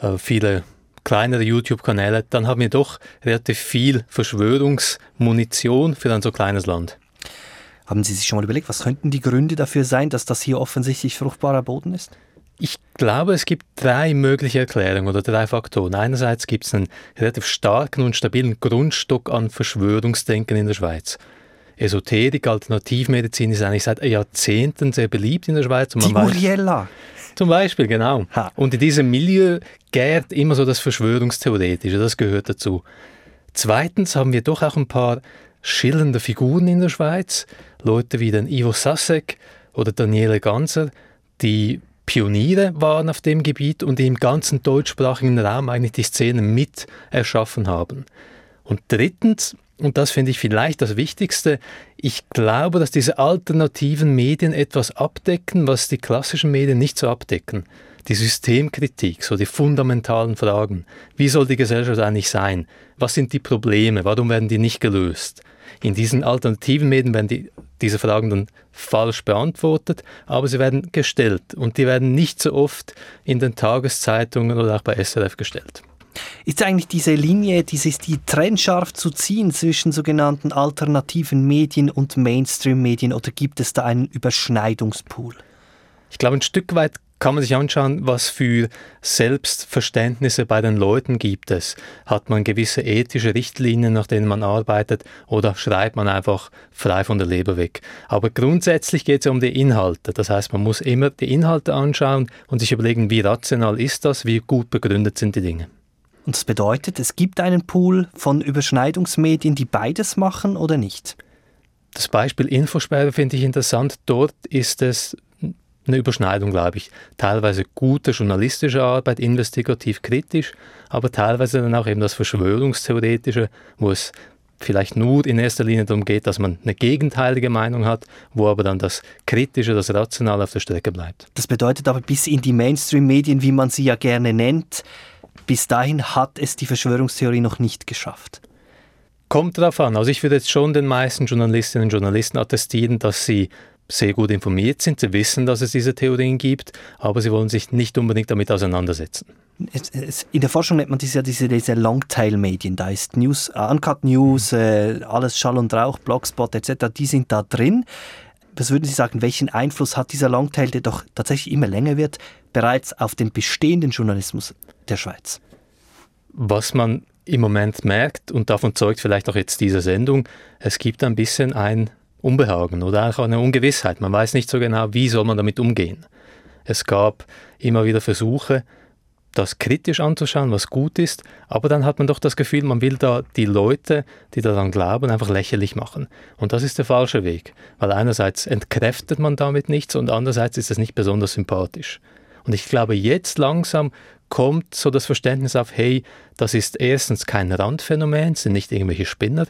Speaker 3: äh, viele kleinere YouTube-Kanäle, dann haben wir doch relativ viel Verschwörungsmunition für ein so kleines Land.
Speaker 1: Haben Sie sich schon mal überlegt, was könnten die Gründe dafür sein, dass das hier offensichtlich fruchtbarer Boden ist?
Speaker 3: Ich glaube, es gibt drei mögliche Erklärungen oder drei Faktoren. Einerseits gibt es einen relativ starken und stabilen Grundstock an Verschwörungsdenken in der Schweiz. Esoterik, Alternativmedizin ist eigentlich seit Jahrzehnten sehr beliebt in der Schweiz.
Speaker 1: Und Die Uriella.
Speaker 3: Zum Beispiel, genau. Ha. Und in diesem Milieu gärt immer so das Verschwörungstheoretische, das gehört dazu. Zweitens haben wir doch auch ein paar schillernde Figuren in der Schweiz, Leute wie den Ivo Sasek oder Daniele Ganser, die Pioniere waren auf dem Gebiet und die im ganzen deutschsprachigen Raum eigentlich die Szene mit erschaffen haben. Und drittens und das finde ich vielleicht das Wichtigste, ich glaube, dass diese alternativen Medien etwas abdecken, was die klassischen Medien nicht so abdecken. Die Systemkritik, so die fundamentalen Fragen. Wie soll die Gesellschaft eigentlich sein? Was sind die Probleme? Warum werden die nicht gelöst? In diesen alternativen Medien werden die, diese Fragen dann falsch beantwortet, aber sie werden gestellt und die werden nicht so oft in den Tageszeitungen oder auch bei SRF gestellt.
Speaker 1: Ist eigentlich diese Linie, dieses, die trennscharf zu ziehen zwischen sogenannten alternativen Medien und Mainstream-Medien oder gibt es da einen Überschneidungspool?
Speaker 3: Ich glaube, ein Stück weit kann man sich anschauen, was für Selbstverständnisse bei den Leuten gibt es. Hat man gewisse ethische Richtlinien, nach denen man arbeitet, oder schreibt man einfach frei von der Leber weg? Aber grundsätzlich geht es um die Inhalte. Das heißt, man muss immer die Inhalte anschauen und sich überlegen, wie rational ist das, wie gut begründet sind die Dinge.
Speaker 1: Und das bedeutet, es gibt einen Pool von Überschneidungsmedien, die beides machen oder nicht?
Speaker 3: Das Beispiel Infosperre finde ich interessant. Dort ist es eine Überschneidung, glaube ich. Teilweise gute journalistische Arbeit, investigativ kritisch, aber teilweise dann auch eben das Verschwörungstheoretische, wo es vielleicht nur in erster Linie darum geht, dass man eine gegenteilige Meinung hat, wo aber dann das Kritische, das Rationale auf der Strecke bleibt.
Speaker 1: Das bedeutet aber bis in die Mainstream-Medien, wie man sie ja gerne nennt, bis dahin hat es die Verschwörungstheorie noch nicht geschafft.
Speaker 3: Kommt darauf an. Also ich würde jetzt schon den meisten Journalistinnen und Journalisten attestieren, dass sie sehr gut informiert sind, sie wissen, dass es diese Theorien gibt, aber sie wollen sich nicht unbedingt damit auseinandersetzen.
Speaker 1: In der Forschung nennt man diese, diese, diese Longtail-Medien, da ist News, uh, Uncut News, äh, alles Schall und Rauch, Blogspot etc., die sind da drin. Was würden Sie sagen, welchen Einfluss hat dieser Longtail, der doch tatsächlich immer länger wird, bereits auf den bestehenden Journalismus der Schweiz?
Speaker 3: Was man im Moment merkt, und davon zeugt vielleicht auch jetzt diese Sendung, es gibt ein bisschen ein Unbehagen oder auch eine Ungewissheit. Man weiß nicht so genau, wie soll man damit umgehen. Es gab immer wieder Versuche, das kritisch anzuschauen, was gut ist, aber dann hat man doch das Gefühl, man will da die Leute, die daran glauben, einfach lächerlich machen. Und das ist der falsche Weg, weil einerseits entkräftet man damit nichts und andererseits ist es nicht besonders sympathisch. Und ich glaube, jetzt langsam kommt so das Verständnis auf, hey, das ist erstens kein Randphänomen, sind nicht irgendwelche Spinner,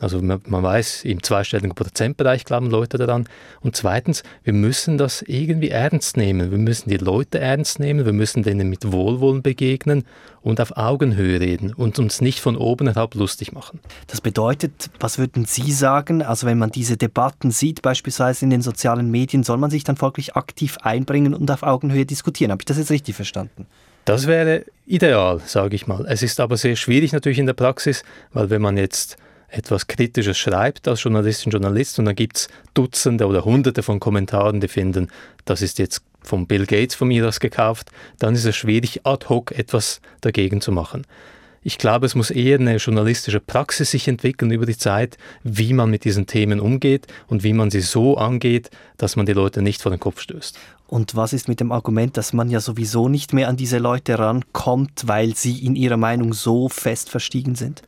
Speaker 3: also man, man, weiß, im zweistelligen Prozentbereich glauben Leute daran. Und zweitens, wir müssen das irgendwie ernst nehmen. Wir müssen die Leute ernst nehmen, wir müssen denen mit Wohlwollen begegnen und auf Augenhöhe reden und uns nicht von oben herab lustig machen.
Speaker 1: Das bedeutet, was würden Sie sagen? Also wenn man diese Debatten sieht, beispielsweise in den sozialen Medien, soll man sich dann folglich aktiv einbringen und auf Augenhöhe diskutieren? Habe ich das jetzt richtig verstanden?
Speaker 3: Das wäre ideal, sage ich mal. Es ist aber sehr schwierig natürlich in der Praxis, weil wenn man jetzt etwas Kritisches schreibt als Journalistin, Journalist und dann gibt es Dutzende oder Hunderte von Kommentaren, die finden, das ist jetzt von Bill Gates von mir das gekauft, dann ist es schwierig, ad hoc etwas dagegen zu machen. Ich glaube, es muss eher eine journalistische Praxis sich entwickeln über die Zeit, wie man mit diesen Themen umgeht und wie man sie so angeht, dass man die Leute nicht vor den Kopf stößt.
Speaker 1: Und was ist mit dem Argument, dass man ja sowieso nicht mehr an diese Leute rankommt, weil sie in ihrer Meinung so fest verstiegen sind?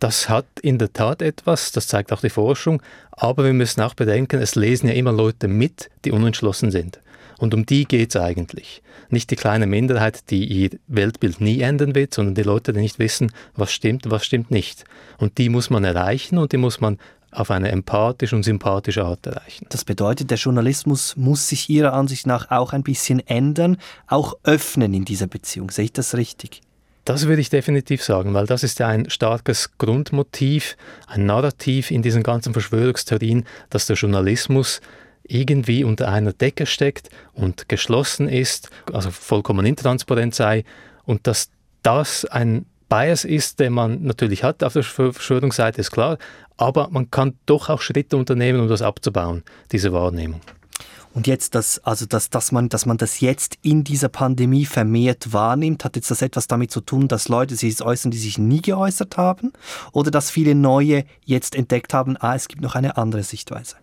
Speaker 3: Das hat in der Tat etwas, das zeigt auch die Forschung, aber wir müssen auch bedenken, es lesen ja immer Leute mit, die unentschlossen sind. Und um die geht es eigentlich. Nicht die kleine Minderheit, die ihr Weltbild nie ändern wird, sondern die Leute, die nicht wissen, was stimmt was stimmt nicht. Und die muss man erreichen und die muss man auf eine empathische und sympathische Art erreichen.
Speaker 1: Das bedeutet, der Journalismus muss sich Ihrer Ansicht nach auch ein bisschen ändern, auch öffnen in dieser Beziehung. Sehe ich das richtig?
Speaker 3: Das würde ich definitiv sagen, weil das ist ja ein starkes Grundmotiv, ein Narrativ in diesen ganzen Verschwörungstheorien, dass der Journalismus irgendwie unter einer Decke steckt und geschlossen ist, also vollkommen intransparent sei und dass das ein Bias ist, den man natürlich hat auf der Verschwörungsseite, ist klar, aber man kann doch auch Schritte unternehmen, um das abzubauen, diese Wahrnehmung.
Speaker 1: Und jetzt, das, also dass, dass, man, dass man das jetzt in dieser Pandemie vermehrt wahrnimmt, hat jetzt das etwas damit zu tun, dass Leute sich äußern, die sich nie geäußert haben? Oder dass viele Neue jetzt entdeckt haben, ah, es gibt noch eine andere Sichtweise?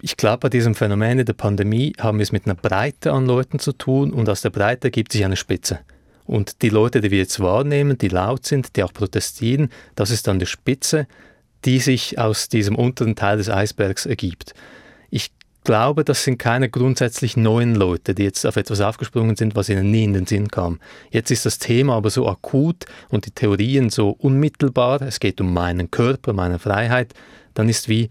Speaker 3: Ich glaube, bei diesem Phänomen in der Pandemie haben wir es mit einer Breite an Leuten zu tun und aus der Breite ergibt sich eine Spitze. Und die Leute, die wir jetzt wahrnehmen, die laut sind, die auch protestieren, das ist dann die Spitze, die sich aus diesem unteren Teil des Eisbergs ergibt. Ich glaube, das sind keine grundsätzlich neuen Leute, die jetzt auf etwas aufgesprungen sind, was ihnen nie in den Sinn kam. Jetzt ist das Thema aber so akut und die Theorien so unmittelbar, es geht um meinen Körper, meine Freiheit, dann ist wie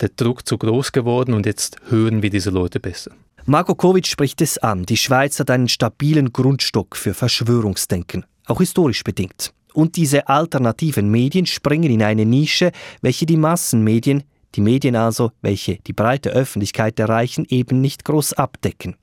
Speaker 3: der Druck zu groß geworden und jetzt hören wir diese Leute besser.
Speaker 1: Marco Kovic spricht es an. Die Schweiz hat einen stabilen Grundstock für Verschwörungsdenken, auch historisch bedingt. Und diese alternativen Medien springen in eine Nische, welche die Massenmedien die Medien also, welche die breite Öffentlichkeit erreichen, eben nicht groß abdecken.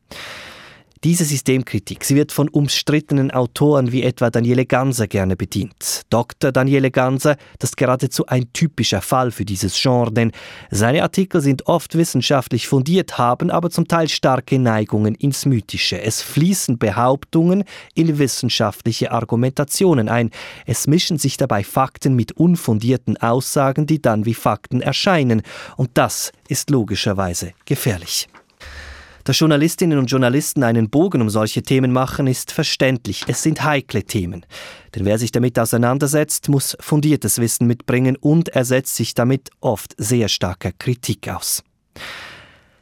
Speaker 1: Diese Systemkritik, sie wird von umstrittenen Autoren wie etwa Daniele Ganser gerne bedient. Dr. Daniele Ganser, das ist geradezu ein typischer Fall für dieses Genre, denn seine Artikel sind oft wissenschaftlich fundiert, haben aber zum Teil starke Neigungen ins Mythische. Es fließen Behauptungen in wissenschaftliche Argumentationen ein. Es mischen sich dabei Fakten mit unfundierten Aussagen, die dann wie Fakten erscheinen. Und das ist logischerweise gefährlich. Dass Journalistinnen und Journalisten einen Bogen um solche Themen machen, ist verständlich. Es sind heikle Themen. Denn wer sich damit auseinandersetzt, muss fundiertes Wissen mitbringen und er setzt sich damit oft sehr starker Kritik aus.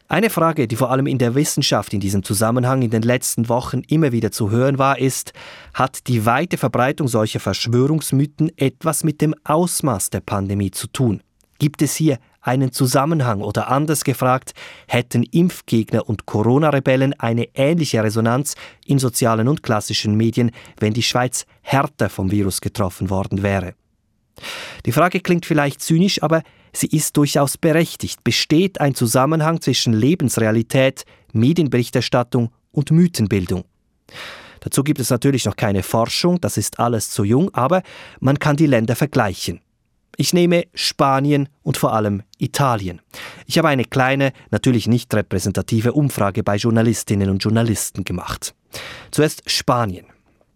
Speaker 1: Eine Frage, die vor allem in der Wissenschaft in diesem Zusammenhang in den letzten Wochen immer wieder zu hören war, ist, hat die weite Verbreitung solcher Verschwörungsmythen etwas mit dem Ausmaß der Pandemie zu tun? Gibt es hier einen Zusammenhang oder anders gefragt, hätten Impfgegner und Corona-Rebellen eine ähnliche Resonanz in sozialen und klassischen Medien, wenn die Schweiz härter vom Virus getroffen worden wäre? Die Frage klingt vielleicht zynisch, aber sie ist durchaus berechtigt. Besteht ein Zusammenhang zwischen Lebensrealität, Medienberichterstattung und Mythenbildung? Dazu gibt es natürlich noch keine Forschung, das ist alles zu jung, aber man kann die Länder vergleichen. Ich nehme Spanien und vor allem Italien. Ich habe eine kleine, natürlich nicht repräsentative Umfrage bei Journalistinnen und Journalisten gemacht. Zuerst Spanien.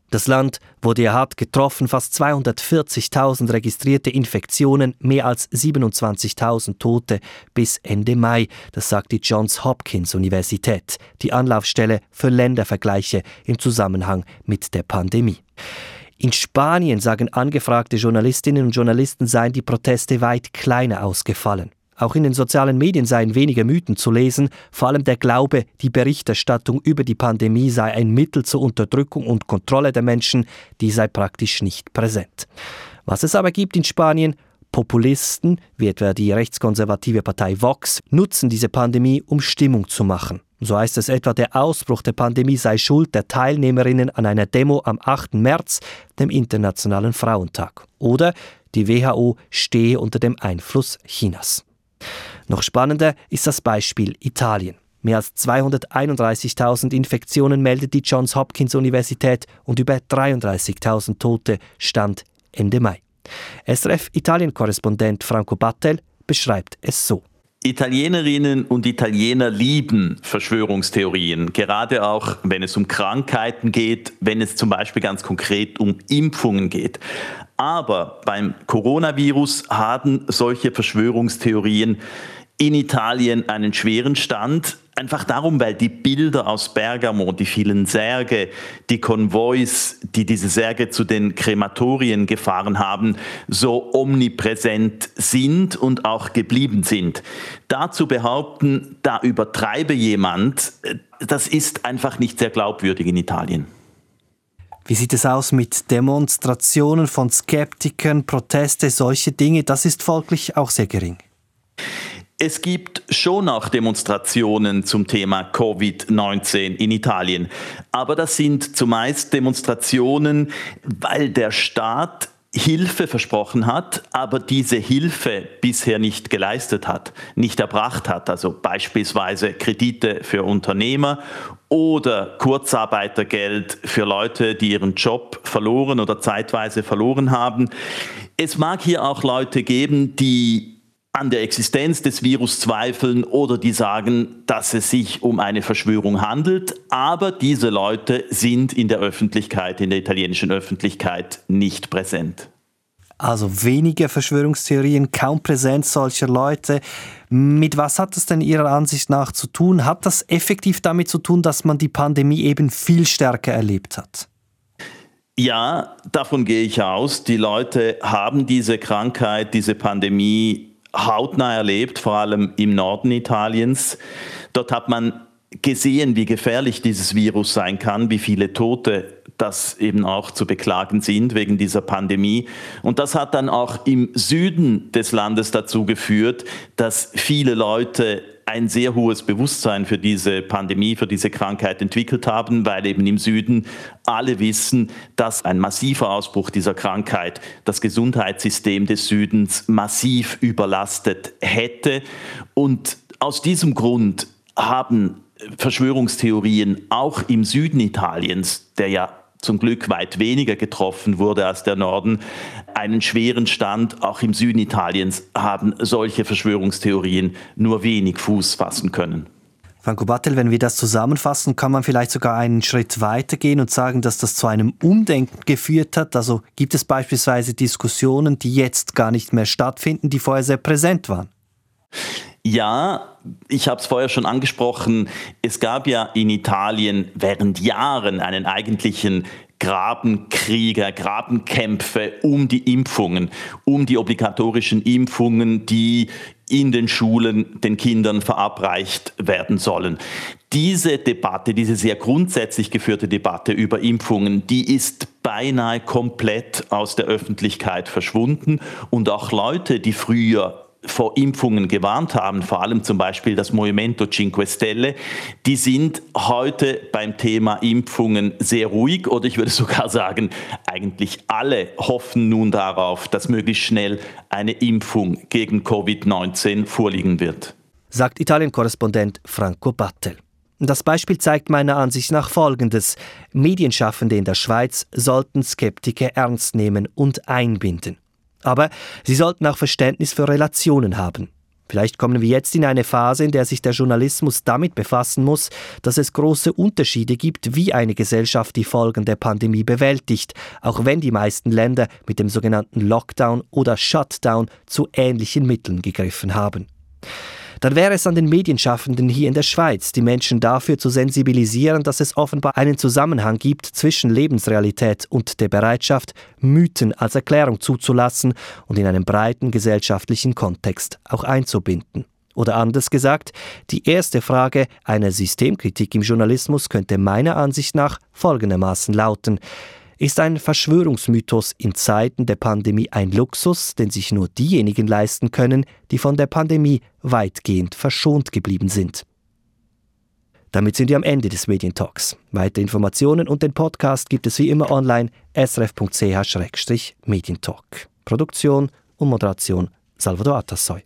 Speaker 1: Das Land wurde ja hart getroffen, fast 240.000 registrierte Infektionen, mehr als 27.000 Tote bis Ende Mai, das sagt die Johns Hopkins Universität, die Anlaufstelle für Ländervergleiche im Zusammenhang mit der Pandemie. In Spanien, sagen angefragte Journalistinnen und Journalisten, seien die Proteste weit kleiner ausgefallen. Auch in den sozialen Medien seien weniger Mythen zu lesen, vor allem der Glaube, die Berichterstattung über die Pandemie sei ein Mittel zur Unterdrückung und Kontrolle der Menschen, die sei praktisch nicht präsent. Was es aber gibt in Spanien, Populisten, wie etwa die rechtskonservative Partei Vox, nutzen diese Pandemie, um Stimmung zu machen. So heißt es etwa, der Ausbruch der Pandemie sei Schuld der Teilnehmerinnen an einer Demo am 8. März, dem Internationalen Frauentag. Oder die WHO stehe unter dem Einfluss Chinas. Noch spannender ist das Beispiel Italien. Mehr als 231.000 Infektionen meldet die Johns Hopkins Universität und über 33.000 Tote stand Ende Mai. SRF Italien-Korrespondent Franco Battel beschreibt es so.
Speaker 11: Italienerinnen und Italiener lieben Verschwörungstheorien, gerade auch wenn es um Krankheiten geht, wenn es zum Beispiel ganz konkret um Impfungen geht. Aber beim Coronavirus haben solche Verschwörungstheorien in Italien einen schweren Stand. Einfach darum, weil die Bilder aus Bergamo, die vielen Särge, die Konvois, die diese Särge zu den Krematorien gefahren haben, so omnipräsent sind und auch geblieben sind. Dazu behaupten, da übertreibe jemand, das ist einfach nicht sehr glaubwürdig in Italien.
Speaker 1: Wie sieht es aus mit Demonstrationen von Skeptikern, Proteste, solche Dinge? Das ist folglich auch sehr gering.
Speaker 11: Es gibt schon auch Demonstrationen zum Thema Covid-19 in Italien, aber das sind zumeist Demonstrationen, weil der Staat Hilfe versprochen hat, aber diese Hilfe bisher nicht geleistet hat, nicht erbracht hat. Also beispielsweise Kredite für Unternehmer oder Kurzarbeitergeld für Leute, die ihren Job verloren oder zeitweise verloren haben. Es mag hier auch Leute geben, die an der Existenz des Virus zweifeln oder die sagen, dass es sich um eine Verschwörung handelt. Aber diese Leute sind in der Öffentlichkeit, in der italienischen Öffentlichkeit nicht präsent.
Speaker 1: Also weniger Verschwörungstheorien, kaum Präsenz solcher Leute. Mit was hat das denn Ihrer Ansicht nach zu tun? Hat das effektiv damit zu tun, dass man die Pandemie eben viel stärker erlebt hat?
Speaker 11: Ja, davon gehe ich aus. Die Leute haben diese Krankheit, diese Pandemie hautnah erlebt, vor allem im Norden Italiens. Dort hat man gesehen, wie gefährlich dieses Virus sein kann, wie viele Tote das eben auch zu beklagen sind wegen dieser Pandemie. Und das hat dann auch im Süden des Landes dazu geführt, dass viele Leute ein sehr hohes Bewusstsein für diese Pandemie, für diese Krankheit entwickelt haben, weil eben im Süden alle wissen, dass ein massiver Ausbruch dieser Krankheit das Gesundheitssystem des Südens massiv überlastet hätte. Und aus diesem Grund haben Verschwörungstheorien auch im Süden Italiens, der ja zum Glück weit weniger getroffen wurde als der Norden, einen schweren Stand. Auch im Süden Italiens haben solche Verschwörungstheorien nur wenig Fuß fassen können.
Speaker 1: Franco Battel, wenn wir das zusammenfassen, kann man vielleicht sogar einen Schritt weiter gehen und sagen, dass das zu einem Umdenken geführt hat. Also gibt es beispielsweise Diskussionen, die jetzt gar nicht mehr stattfinden, die vorher sehr präsent waren?
Speaker 11: Ja, ich habe es vorher schon angesprochen, es gab ja in Italien während Jahren einen eigentlichen Grabenkrieger, Grabenkämpfe um die Impfungen, um die obligatorischen Impfungen, die in den Schulen den Kindern verabreicht werden sollen. Diese Debatte, diese sehr grundsätzlich geführte Debatte über Impfungen, die ist beinahe komplett aus der Öffentlichkeit verschwunden und auch Leute, die früher vor Impfungen gewarnt haben, vor allem zum Beispiel das Movimento Cinque Stelle, die sind heute beim Thema Impfungen sehr ruhig oder ich würde sogar sagen, eigentlich alle hoffen nun darauf, dass möglichst schnell eine Impfung gegen Covid-19 vorliegen wird.
Speaker 1: Sagt Italien-Korrespondent Franco Battel. Das Beispiel zeigt meiner Ansicht nach Folgendes. Medienschaffende in der Schweiz sollten Skeptiker ernst nehmen und einbinden. Aber sie sollten auch Verständnis für Relationen haben. Vielleicht kommen wir jetzt in eine Phase, in der sich der Journalismus damit befassen muss, dass es große Unterschiede gibt, wie eine Gesellschaft die Folgen der Pandemie bewältigt, auch wenn die meisten Länder mit dem sogenannten Lockdown oder Shutdown zu ähnlichen Mitteln gegriffen haben dann wäre es an den Medienschaffenden hier in der Schweiz, die Menschen dafür zu sensibilisieren, dass es offenbar einen Zusammenhang gibt zwischen Lebensrealität und der Bereitschaft, Mythen als Erklärung zuzulassen und in einen breiten gesellschaftlichen Kontext auch einzubinden. Oder anders gesagt, die erste Frage einer Systemkritik im Journalismus könnte meiner Ansicht nach folgendermaßen lauten. Ist ein Verschwörungsmythos in Zeiten der Pandemie ein Luxus, den sich nur diejenigen leisten können, die von der Pandemie weitgehend verschont geblieben sind? Damit sind wir am Ende des Medientalks. Weitere Informationen und den Podcast gibt es wie immer online srf.ch-medientalk. Produktion und Moderation Salvador Atassoy.